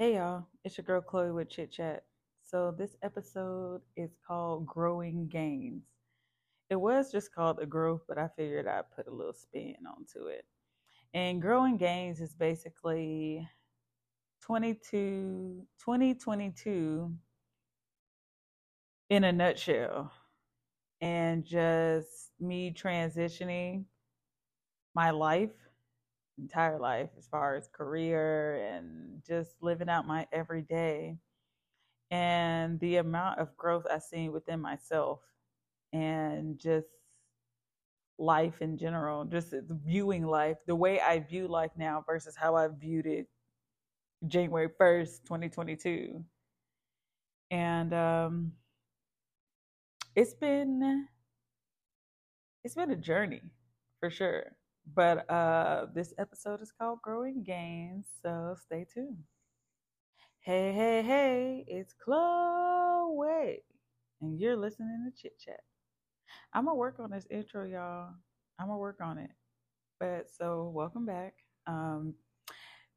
Hey y'all, it's your girl Chloe with Chit Chat. So this episode is called Growing Gainz. It was just called The Growth, but I figured I'd put a little spin onto it. And Growing Gainz is basically 22, 2022 in a nutshell. And just me transitioning my life entire life as far as career and just living out my everyday and the amount of growth I've seen within myself and just life in general, just viewing life, the way I view life now versus how I viewed it January 1st, 2022. And um it's been it's been a journey for sure. But uh, this episode is called Growing Gainz, so stay tuned. Hey, hey, hey, it's Chloe, and you're listening to Chit Chat. I'm gonna work on this intro, y'all. I'm gonna work on it. But so, welcome back. Um,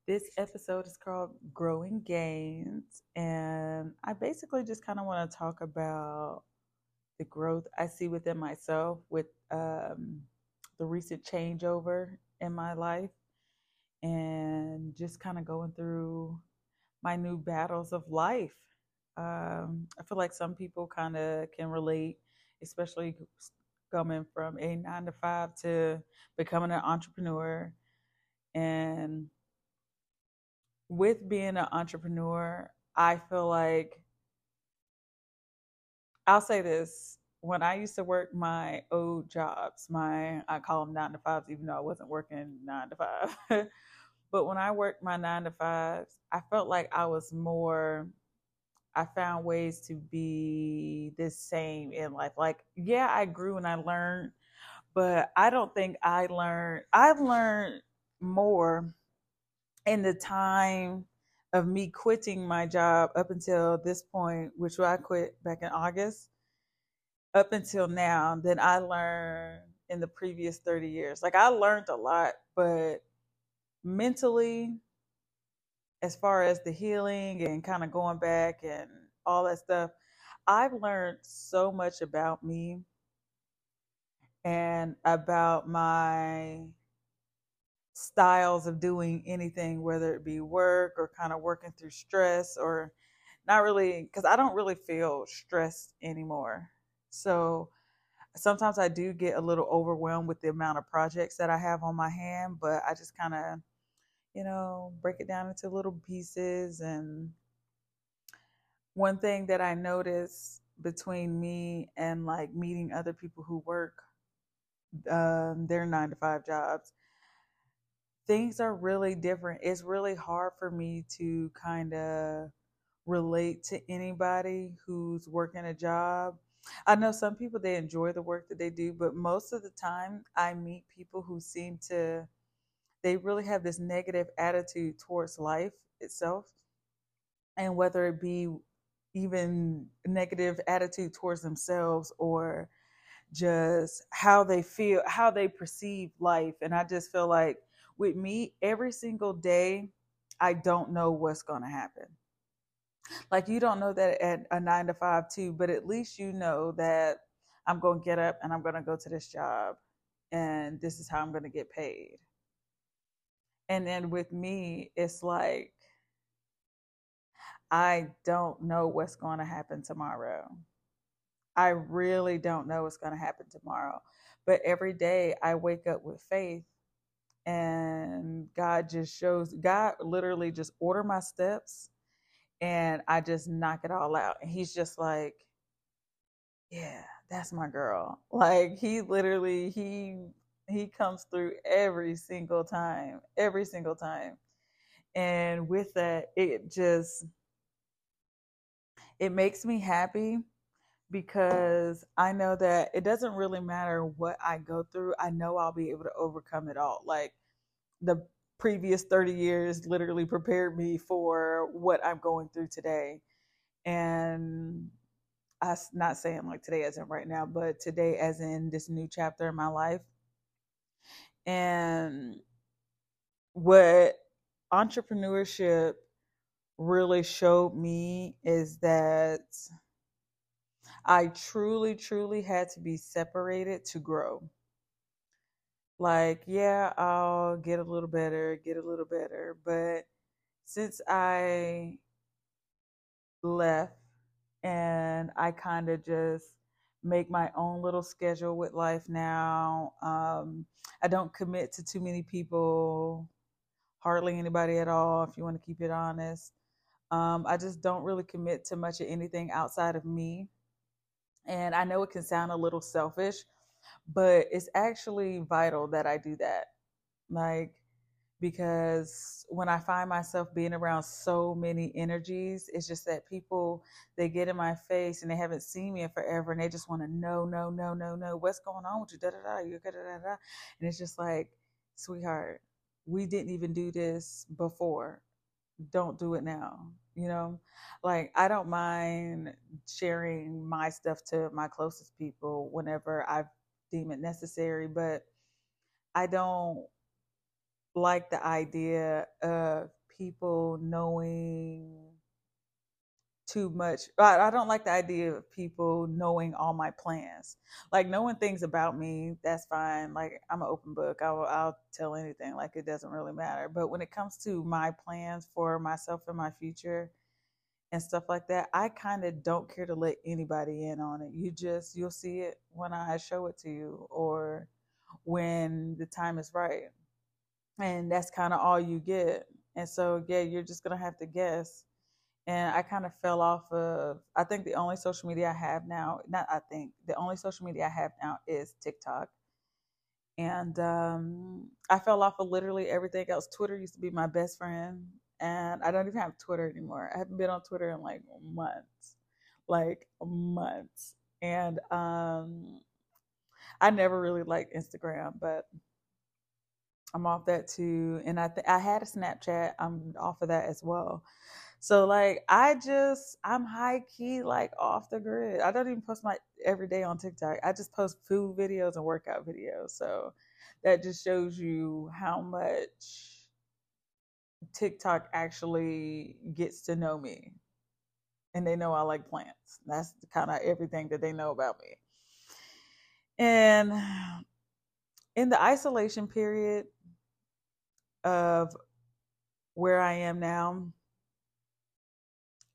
this episode is called Growing Gainz, and I basically just kind of want to talk about the growth I see within myself with um, the recent changeover in my life and just kind of going through my new battles of life. Um, I feel like some people kind of can relate, especially coming from a nine to five to becoming an entrepreneur. And with being an entrepreneur, I feel like I'll say this when I used to work my old jobs, my I call them nine to fives, even though I wasn't working nine to five. but when I worked my nine to fives, I felt like I was more. I found ways to be the same in life. Like, yeah, I grew and I learned, but I don't think I learned. I've learned more in the time of me quitting my job up until this point, which I quit back in August up until now than I learned in the previous 30 years. Like I learned a lot, but mentally, as far as the healing and kind of going back and all that stuff, I've learned so much about me and about my styles of doing anything, whether it be work or kind of working through stress or not really, because I don't really feel stressed anymore. So sometimes I do get a little overwhelmed with the amount of projects that I have on my hand, but I just kind of, you know, break it down into little pieces. And one thing that I notice between me and like meeting other people who work um, their nine to five jobs, things are really different. It's really hard for me to kind of relate to anybody who's working a job I know some people they enjoy the work that they do, but most of the time I meet people who seem to they really have this negative attitude towards life itself. And whether it be even negative attitude towards themselves or just how they feel, how they perceive life. And I just feel like with me, every single day, I don't know what's going to happen. Like you don't know that at a nine to five too, but at least you know that I'm going to get up and I'm going to go to this job and this is how I'm going to get paid. And then with me, it's like, I don't know what's going to happen tomorrow. I really don't know what's going to happen tomorrow. But every day I wake up with faith and God just shows, God literally just order my steps and I just knock it all out. And he's just like, yeah, that's my girl. Like he literally he he comes through every single time, every single time. And with that, it just it makes me happy because I know that it doesn't really matter what I go through. I know I'll be able to overcome it all. Like the previous 30 years literally prepared me for what I'm going through today. And I'm not saying like today as in right now, but today as in this new chapter in my life. And what entrepreneurship really showed me is that I truly, truly had to be separated to grow. Like, yeah, I'll get a little better, get a little better. But since I left and I kind of just make my own little schedule with life now, um, I don't commit to too many people, hardly anybody at all, if you want to keep it honest. Um, I just don't really commit to much of anything outside of me. And I know it can sound a little selfish, but it's actually vital that I do that. Like, because when I find myself being around so many energies, it's just that people they get in my face and they haven't seen me in forever and they just want to know, no, no, no, no, what's going on with you? Da da da, you da da da. And it's just like, sweetheart, we didn't even do this before. Don't do it now. You know, like I don't mind sharing my stuff to my closest people whenever I deem it necessary, but I don't like the idea of people knowing too much. I, I don't like the idea of people knowing all my plans. Like knowing things about me, that's fine. Like I'm an open book. I'll, I'll tell anything. Like it doesn't really matter. But when it comes to my plans for myself and my future, and stuff like that, I kind of don't care to let anybody in on it. You just you'll see it when I show it to you or when the time is right. And that's kind of all you get. And so yeah, you're just going to have to guess. And I kind of fell off of I think the only social media I have now, not I think, the only social media I have now is TikTok. And um, I fell off of literally everything else. Twitter used to be my best friend and I don't even have Twitter anymore. I haven't been on Twitter in like months, like months. And um, I never really liked Instagram, but I'm off that too. And I th- I had a Snapchat. I'm off of that as well. So like I just I'm high key like off the grid. I don't even post my every day on TikTok. I just post food videos and workout videos. So that just shows you how much TikTok actually gets to know me and they know I like plants. That's kind of everything that they know about me. And in the isolation period of where I am now,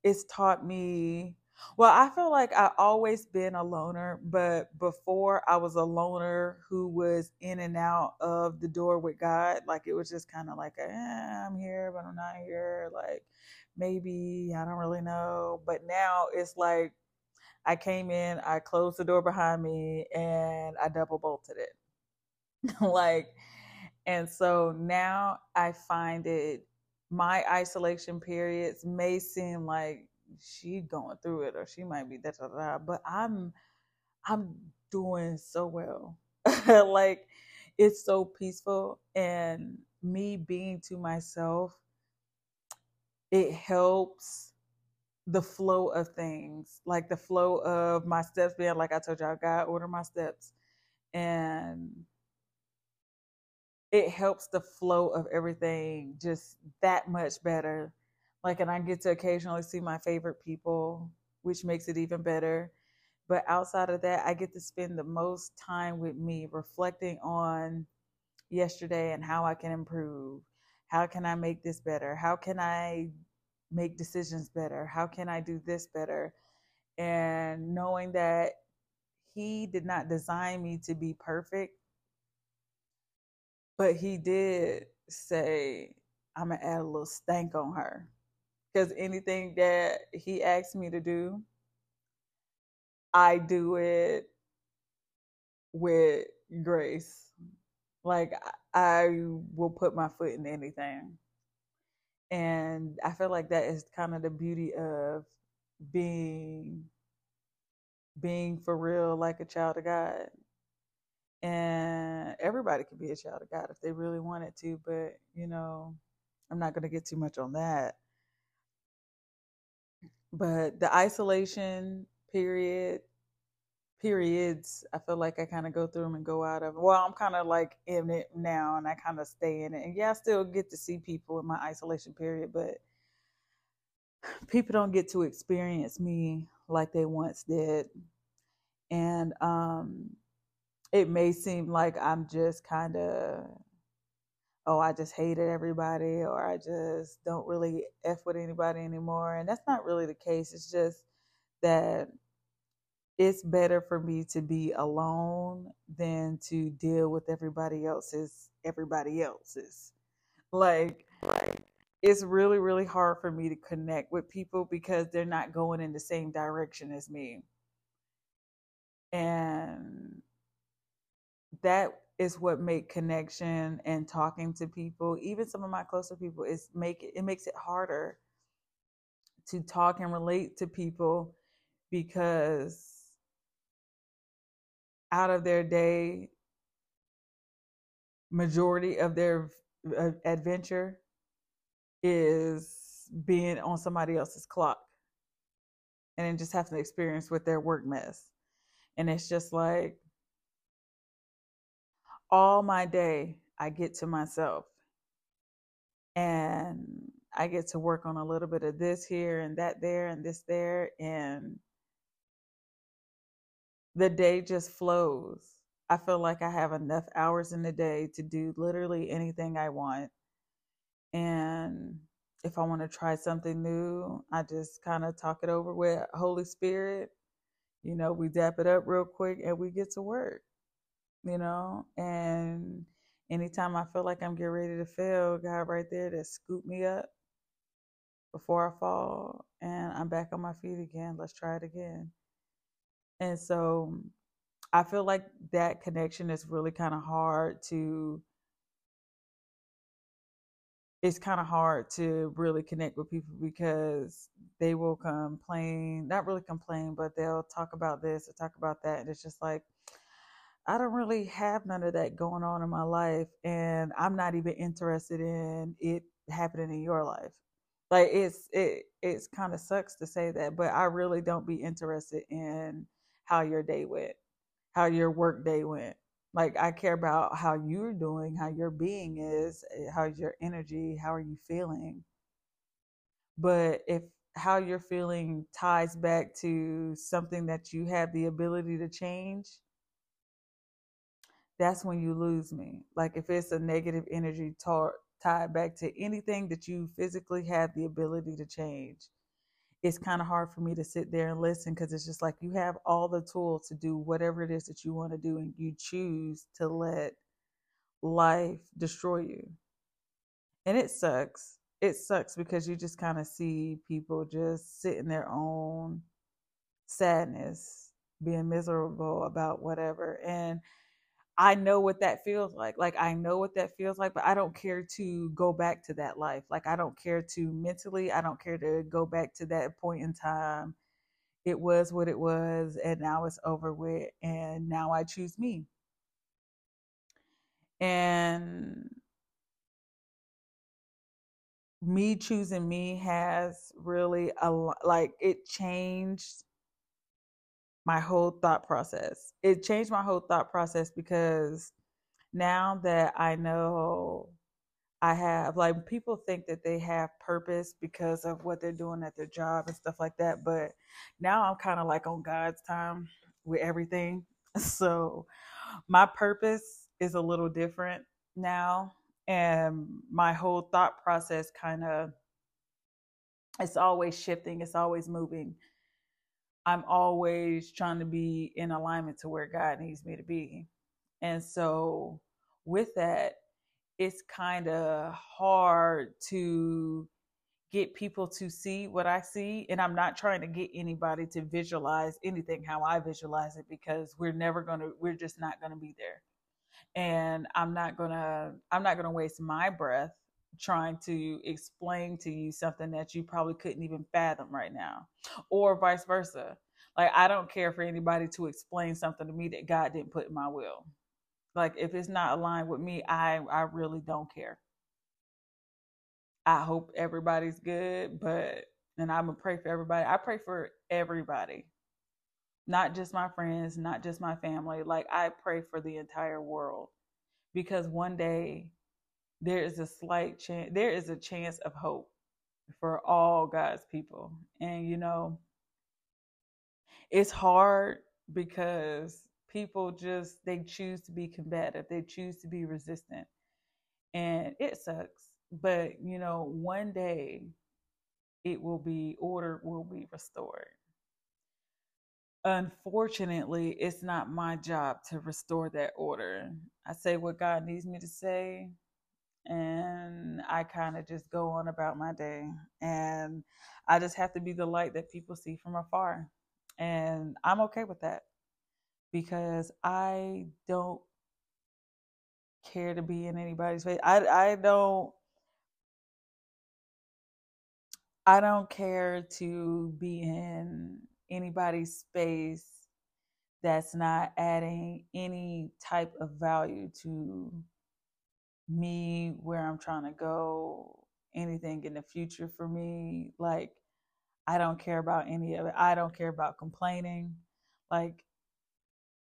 it's taught me well, I feel like I always been a loner, but before I was a loner who was in and out of the door with God. Like it was just kind of like, eh, I'm here, but I'm not here. Like maybe I don't really know. But now it's like I came in, I closed the door behind me, and I double bolted it. like, and so now I find it. My isolation periods may seem like she going through it or she might be da da da. But I'm I'm doing so well. like it's so peaceful and me being to myself, it helps the flow of things, like the flow of my steps being like I told y'all, God order my steps. And it helps the flow of everything just that much better like, and I get to occasionally see my favorite people, which makes it even better. But outside of that, I get to spend the most time with me reflecting on yesterday and how I can improve. How can I make this better? How can I make decisions better? How can I do this better? And knowing that he did not design me to be perfect, but he did say, I'm going to add a little stank on her because anything that he asks me to do, I do it with grace. Like I will put my foot in anything. And I feel like that is kind of the beauty of being being for real like a child of God. And everybody can be a child of God if they really wanted to, but you know, I'm not going to get too much on that but the isolation period periods i feel like i kind of go through them and go out of well i'm kind of like in it now and i kind of stay in it and yeah i still get to see people in my isolation period but people don't get to experience me like they once did. And um, it may seem like I'm just kind of, oh, I just hated everybody or I just don't really F with anybody anymore. And that's not really the case. It's just that it's better for me to be alone than to deal with everybody else's everybody else's like like it's really really hard for me to connect with people because they're not going in the same direction as me and that is what make connection and talking to people even some of my closer people is make it, it makes it harder to talk and relate to people because out of their day majority of their uh, adventure is being on somebody else's clock and then just having to experience with their work mess. And it's just like all my day i get to myself and i get to work on a little bit of this here and that there and this there and the day just flows. I feel like I have enough hours in the day to do literally anything I want. And if I want to try something new, I just kind of talk it over with Holy Spirit. You know, we dap it up real quick and we get to work, you know. And anytime I feel like I'm getting ready to fail, God right there to scoop me up before I fall and I'm back on my feet again. Let's try it again. And so I feel like that connection is really kind of hard to it's kind of hard to really connect with people because they will complain, not really complain, but they'll talk about this or talk about that. And it's just like, I don't really have none of that going on in my life. And I'm not even interested in it happening in your life. Like it's, it, it's kind of sucks to say that, but I really don't be interested in how your day went, how your work day went. Like I care about how you're doing, how your being is, eh, how's your energy, how are you feeling. But if how you're feeling ties back to something that you have the ability to change, that's when you lose me. Like if it's a negative energy tied back to anything that you physically have the ability to change, it's kind of hard for me to sit there and listen because it's just like you have all the tools to do whatever it is that you want to do and you choose to let life destroy you. And it sucks. It sucks because you just kind of see people just sit in their own sadness being miserable about whatever. And I know what that feels like. Like I know what that feels like, but I don't care to go back to that life. Like I don't care to mentally, I don't care to go back to that point in time. It was what it was and now it's over with and now I choose me. And me choosing me has really a like it changed my whole thought process. It changed my whole thought process because now that I know I have, like, people think that they have purpose because of what they're doing at their job and stuff like that. But now I'm kind of like on God's time with everything. So my purpose is a little different now. And my whole thought process kind of, it's always shifting, it's always moving I'm always trying to be in alignment to where God needs me to be. And so with that, it's kind of hard to get people to see what I see. And I'm not trying to get anybody to visualize anything how I visualize it because we're never going to, we're just not going to be there. And I'm not going to, I'm not going to waste my breath trying to explain to you something that you probably couldn't even fathom right now, or vice versa. Like, I don't care for anybody to explain something to me that God didn't put in my will. Like, if it's not aligned with me, I, I really don't care. I hope everybody's good, but, and I'm to pray for everybody. I pray for everybody, not just my friends, not just my family. Like, I pray for the entire world because one day there is a slight chance, there is a chance of hope. for all God's people. And you know, it's hard because people just they choose to be combative, they choose to be resistant. And it sucks. But you know, one day it will be order will be restored. Unfortunately, it's not my job to restore that order. I say what God needs me to say, and I kind of just go on about my day. And I just have to be the light that people see from afar. And I'm okay with that because I don't care to be in anybody's face. I I don't I don't care to be in anybody's space that's not adding any type of value to me, where I'm trying to go, anything in the future for me. Like, I don't care about any of it. I don't care about complaining. Like,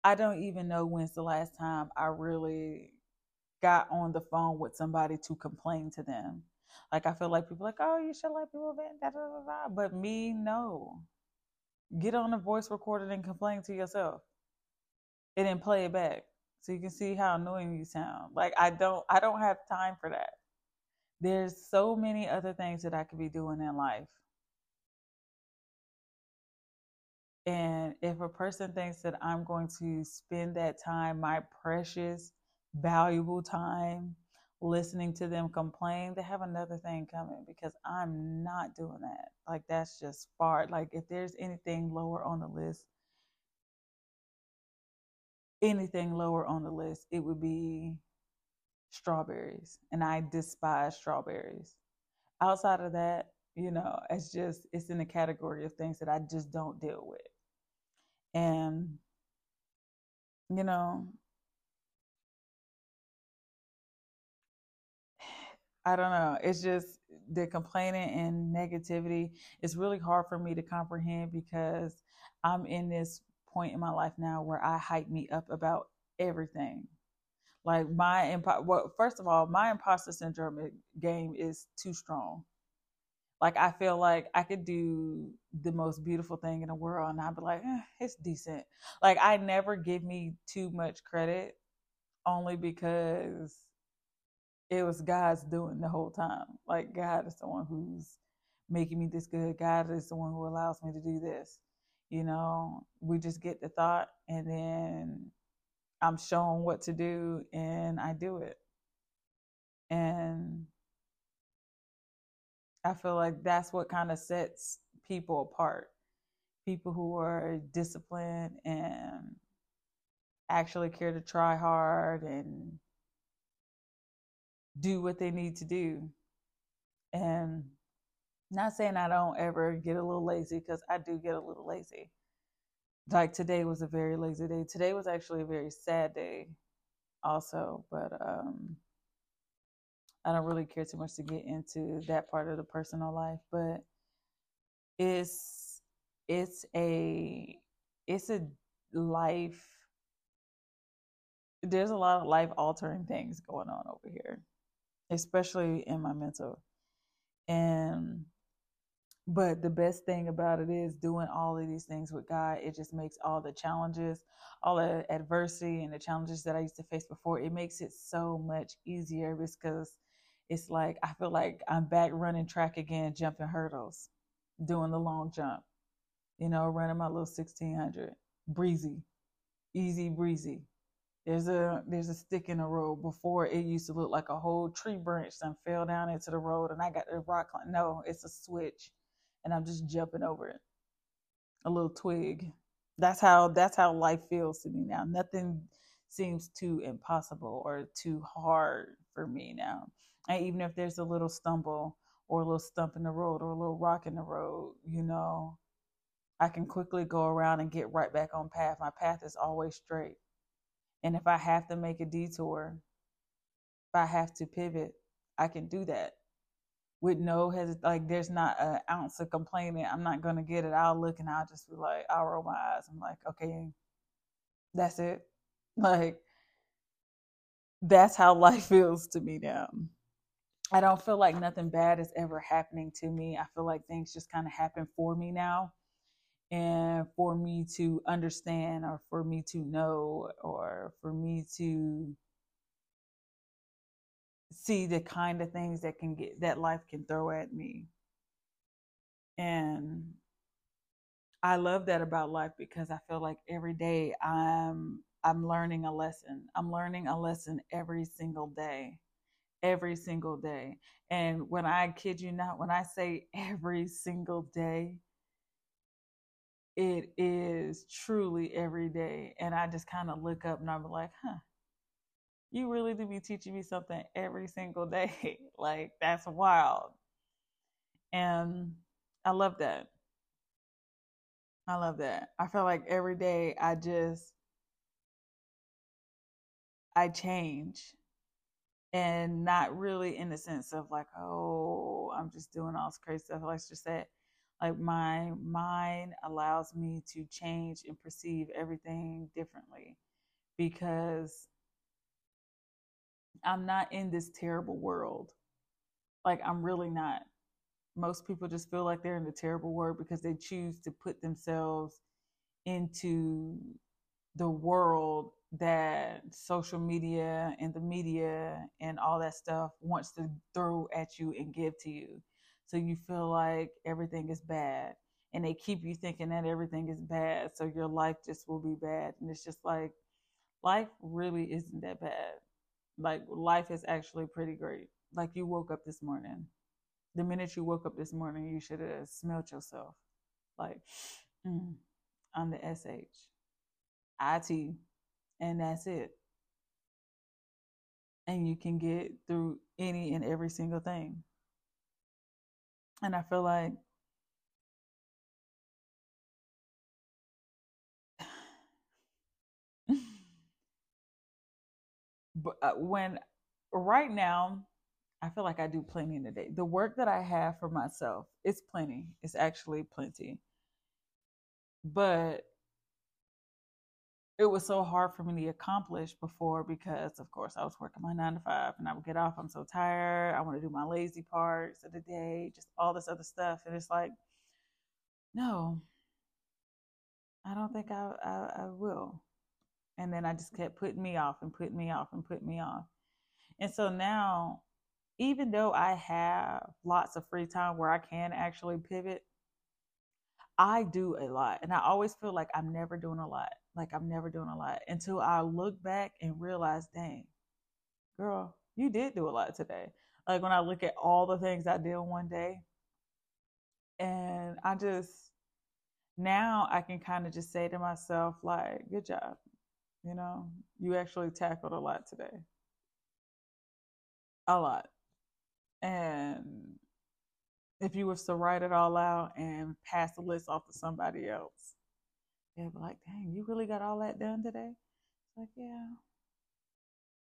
I don't even know when's the last time I really got on the phone with somebody to complain to them. Like, I feel like people like, oh, you should let people vent, da, da, da, da. But me, no. Get on a voice recorder and complain to yourself and then play it back so you can see how annoying you sound. Like I don't I don't have time for that. There's so many other things that I could be doing in life. And if a person thinks that I'm going to spend that time, my precious, valuable time, listening to them complain, they have another thing coming because I'm not doing that. Like that's just far. Like if there's anything lower on the list, anything lower on the list, it would be strawberries. And I despise strawberries. Outside of that, you know, it's just, it's in the category of things that I just don't deal with. And, you know, I don't know. It's just the complaining and negativity. It's really hard for me to comprehend because I'm in this point in my life now where I hype me up about everything. Like my impo- well, first of all, my imposter syndrome game is too strong. Like I feel like I could do the most beautiful thing in the world, and I'd be like, eh, it's decent. Like I never give me too much credit, only because it was God's doing the whole time. Like God is the one who's making me this good. God is the one who allows me to do this. You know, we just get the thought and then I'm shown what to do and I do it. And I feel like that's what kind of sets people apart. People who are disciplined and actually care to try hard and do what they need to do. And not saying I don't ever get a little lazy because I do get a little lazy. Like today was a very lazy day. Today was actually a very sad day, also, but um, I don't really care too much to get into that part of the personal life. But it's it's a it's a life. There's a lot of life altering things going on over here, especially in my mental. And but the best thing about it is doing all of these things with God, it just makes all the challenges, all the adversity and the challenges that I used to face before, it makes it so much easier because it's like I feel like I'm back running track again, jumping hurdles, doing the long jump, you know, running my little 1600, breezy, easy breezy. There's a there's a stick in the road. Before it used to look like a whole tree branch and fell down into the road, and I got the rock. No, it's a switch and I'm just jumping over it. A little twig. That's how that's how life feels to me now. Nothing seems too impossible or too hard for me now. And even if there's a little stumble or a little stump in the road or a little rock in the road, you know, I can quickly go around and get right back on path. My path is always straight. And if I have to make a detour, if I have to pivot, I can do that with no hesit like there's not an ounce of complaining. I'm not gonna get it. I'll look and I'll just be like, I'll roll my eyes. I'm like, okay, that's it. Like that's how life feels to me now. I don't feel like nothing bad is ever happening to me. I feel like things just kind of happen for me now and for me to understand or for me to know or for me to see the kind of things that can get that life can throw at me. And I love that about life because I feel like every day I'm I'm learning a lesson. I'm learning a lesson every single day. Every single day. And when I kid you not, when I say every single day, it is truly every day. And I just kind of look up and I'm like, huh, you really do be teaching me something every single day. like, that's wild. And I love that. I love that. I feel like every day I just I change and not really in the sense of like, oh, I'm just doing all this crazy stuff. Let's just say, like, my mind allows me to change and perceive everything differently because I'm not in this terrible world. Like, I'm really not. Most people just feel like they're in the terrible world because they choose to put themselves into the world that social media and the media and all that stuff wants to throw at you and give to you. So you feel like everything is bad. And they keep you thinking that everything is bad. So your life just will be bad. And it's just like, life really isn't that bad. Like, life is actually pretty great. Like, you woke up this morning. The minute you woke up this morning, you should have smelt yourself. Like, mm, I'm the SH. IT, and that's it. And you can get through any and every single thing. And I feel like but uh, when right now I feel like I do plenty in a day. The work that I have for myself, it's plenty. It's actually plenty. But it was so hard for me to accomplish before because of course I was working my nine to five and I would get off, I'm so tired. I want to do my lazy parts of the day, just all this other stuff. And it's like, no, I don't think I, I, I will. And then I just kept putting me off and putting me off and putting me off. And so now, even though I have lots of free time where I can actually pivot, I do a lot. And I always feel like I'm never doing a lot like I'm never doing a lot until I look back and realize, dang, girl, you did do a lot today. Like when I look at all the things I did one day, and I just now I can kind of just say to myself, like, good job. You know, you actually tackled a lot today. A lot. And if you was to write it all out and pass the list off to somebody else, they'll be like, dang, you really got all that done today? Like, yeah.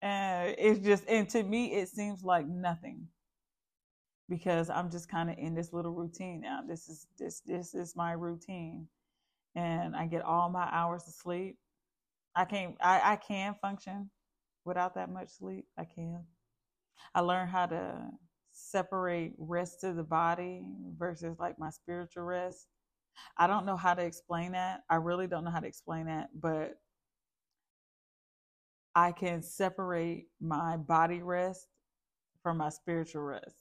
And it's just, and to me, it seems like nothing because I'm just kind of in this little routine now. This is this this is my routine, and I get all my hours of sleep. I can't I, I can function without that much sleep. I can. I learned how to separate rest of the body versus like my spiritual rest. I don't know how to explain that. I really don't know how to explain that, but I can separate my body rest from my spiritual rest.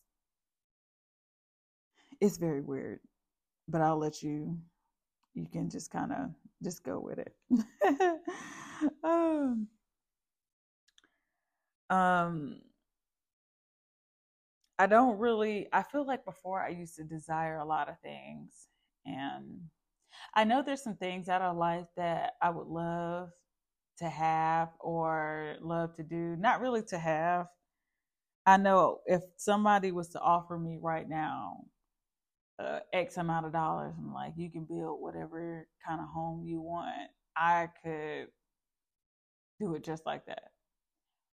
It's very weird, but I'll let you you can just kind of just go with it. um, um I don't really I feel like before I used to desire a lot of things and I know there's some things out of life that I would love to have or love to do. Not really to have. I know if somebody was to offer me right now uh, X amount of dollars, and like you can build whatever kind of home you want, I could do it just like that.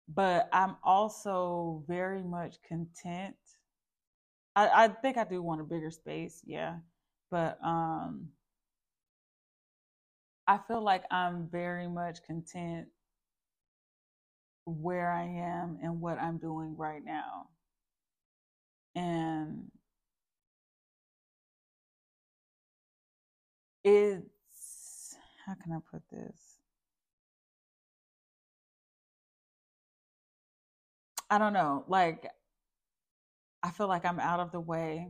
But I'm also very much content. I, I think I do want a bigger space, yeah but um I feel like I'm very much content where I am and what I'm doing right now. And it's, how can I put this? I don't know. Like, I feel like I'm out of the way.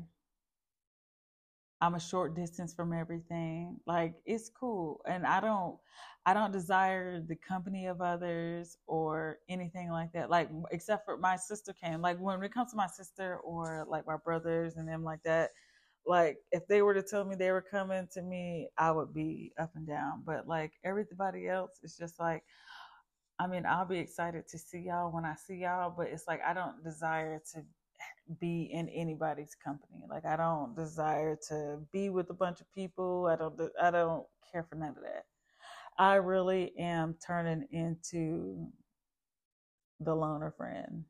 I'm a short distance from everything. Like it's cool. And I don't I don't desire the company of others or anything like that. Like except for my sister came. Like when it comes to my sister or like my brothers and them like that, like if they were to tell me they were coming to me, I would be up and down. But like everybody else, it's just like I mean, I'll be excited to see y'all when I see y'all, but it's like I don't desire to be in anybody's company. Like I don't desire to be with a bunch of people. I don't I don't care for none of that. I really am turning into the loner friend,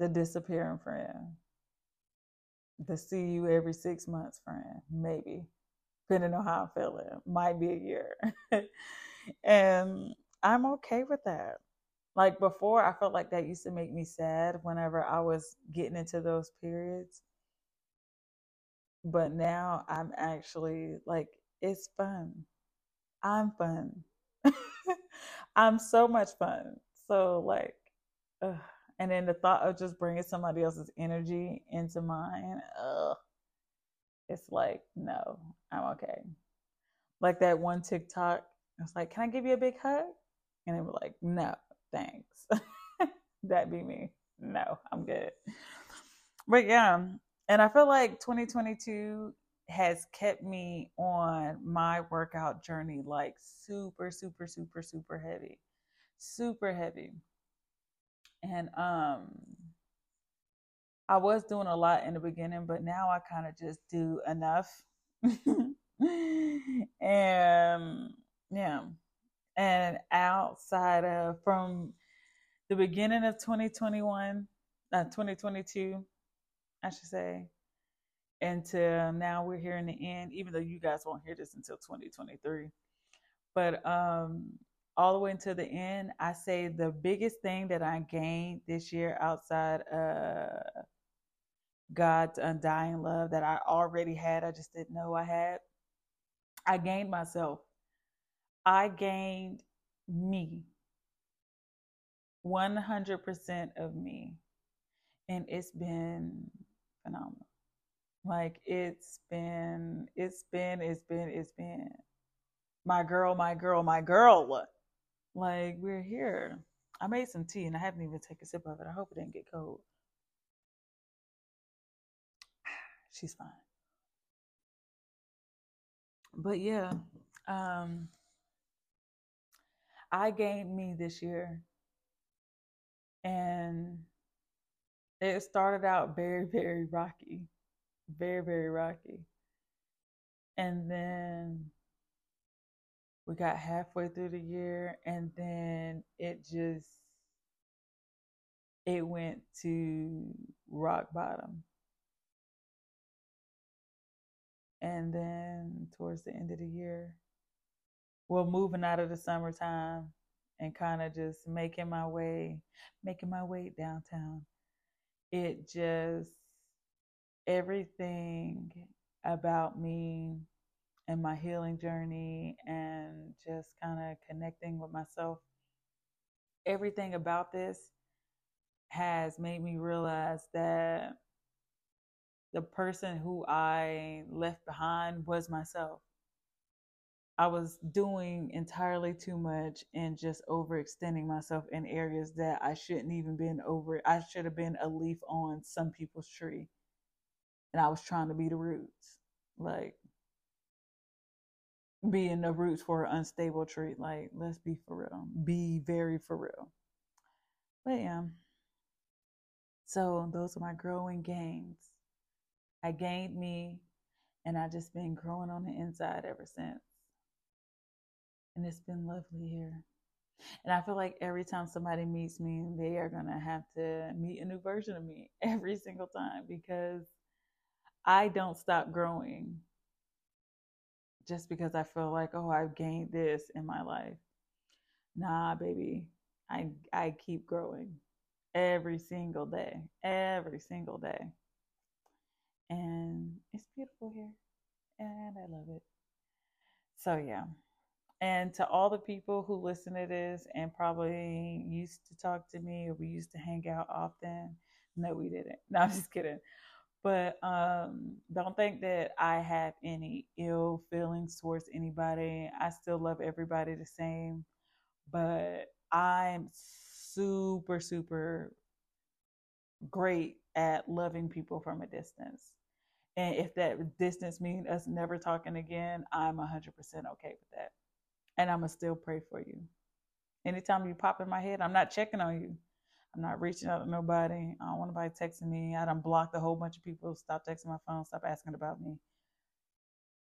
the disappearing friend, the see you every six months friend, maybe, depending on how I'm feeling. Might be a year. and I'm okay with that. Like before, I felt like that used to make me sad whenever I was getting into those periods. But now I'm actually like, it's fun. I'm fun. I'm so much fun. So, like, ugh. and then the thought of just bringing somebody else's energy into mine, ugh, it's like, no, I'm okay. Like that one TikTok, I was like, can I give you a big hug? And they were like, no thanks. that be me. No, I'm good. But yeah, and I feel like 2022 has kept me on my workout journey like super, super, super, super heavy. Super heavy. And um I was doing a lot in the beginning, but now I kind of just do enough. and yeah, and outside of from the beginning of 2021 uh, 2022 i should say until now we're here in the end even though you guys won't hear this until 2023 but um all the way until the end i say the biggest thing that i gained this year outside uh god's undying love that i already had i just didn't know i had i gained myself I gained me, 100% of me. And it's been phenomenal. Like it's been, it's been, it's been, it's been my girl, my girl, my girl. Like we're here. I made some tea and I haven't even taken a sip of it. I hope it didn't get cold. She's fine. But yeah, um, I gained me this year. And it started out very, very rocky. Very, very rocky. And then we got halfway through the year and then it just it went to rock bottom. And then towards the end of the year, well, moving out of the summertime and kind of just making my way, making my way downtown. It just, everything about me and my healing journey and just kind of connecting with myself, everything about this has made me realize that the person who I left behind was myself. I was doing entirely too much and just overextending myself in areas that I shouldn't even been over. I should have been a leaf on some people's tree. And I was trying to be the roots. Like being the roots for an unstable tree. Like, let's be for real. Be very for real. But yeah. So those are my growing gains. I gained me and I just been growing on the inside ever since and it's been lovely here. And I feel like every time somebody meets me, they are going to have to meet a new version of me every single time because I don't stop growing just because I feel like, oh, I've gained this in my life. Nah, baby. I I keep growing. every single day, every single day. And it's beautiful here, and I love it. So, yeah. And to all the people who listen to this and probably used to talk to me or we used to hang out often, no, we didn't. No, I'm just kidding. But um, don't think that I have any ill feelings towards anybody. I still love everybody the same. But I'm super, super great at loving people from a distance. And if that distance means us never talking again, I'm 100% okay with that. And I'm going to still pray for you. Anytime you pop in my head, I'm not checking on you. I'm not reaching out to nobody. I don't want nobody texting me. I done blocked a whole bunch of people. Stop texting my phone. Stop asking about me.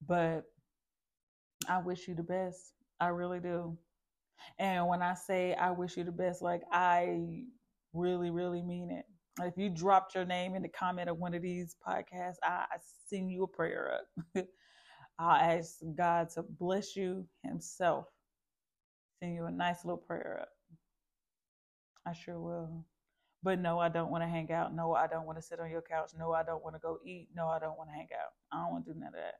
But I wish you the best. I really do. And when I say I wish you the best, like I really, really mean it. If you dropped your name in the comment of one of these podcasts, I send you a prayer up. I'll ask God to bless you Himself. Send you a nice little prayer up. I sure will. But no, I don't want to hang out. No, I don't want to sit on your couch. No, I don't want to go eat. No, I don't want to hang out. I don't want to do none of that.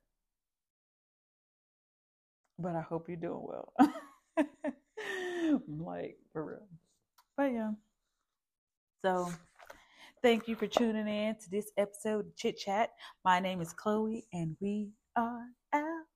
But I hope you're doing well. like, for real. But yeah. So, thank you for tuning in to this episode of Chit Chat. My name is Chloe, and we are out.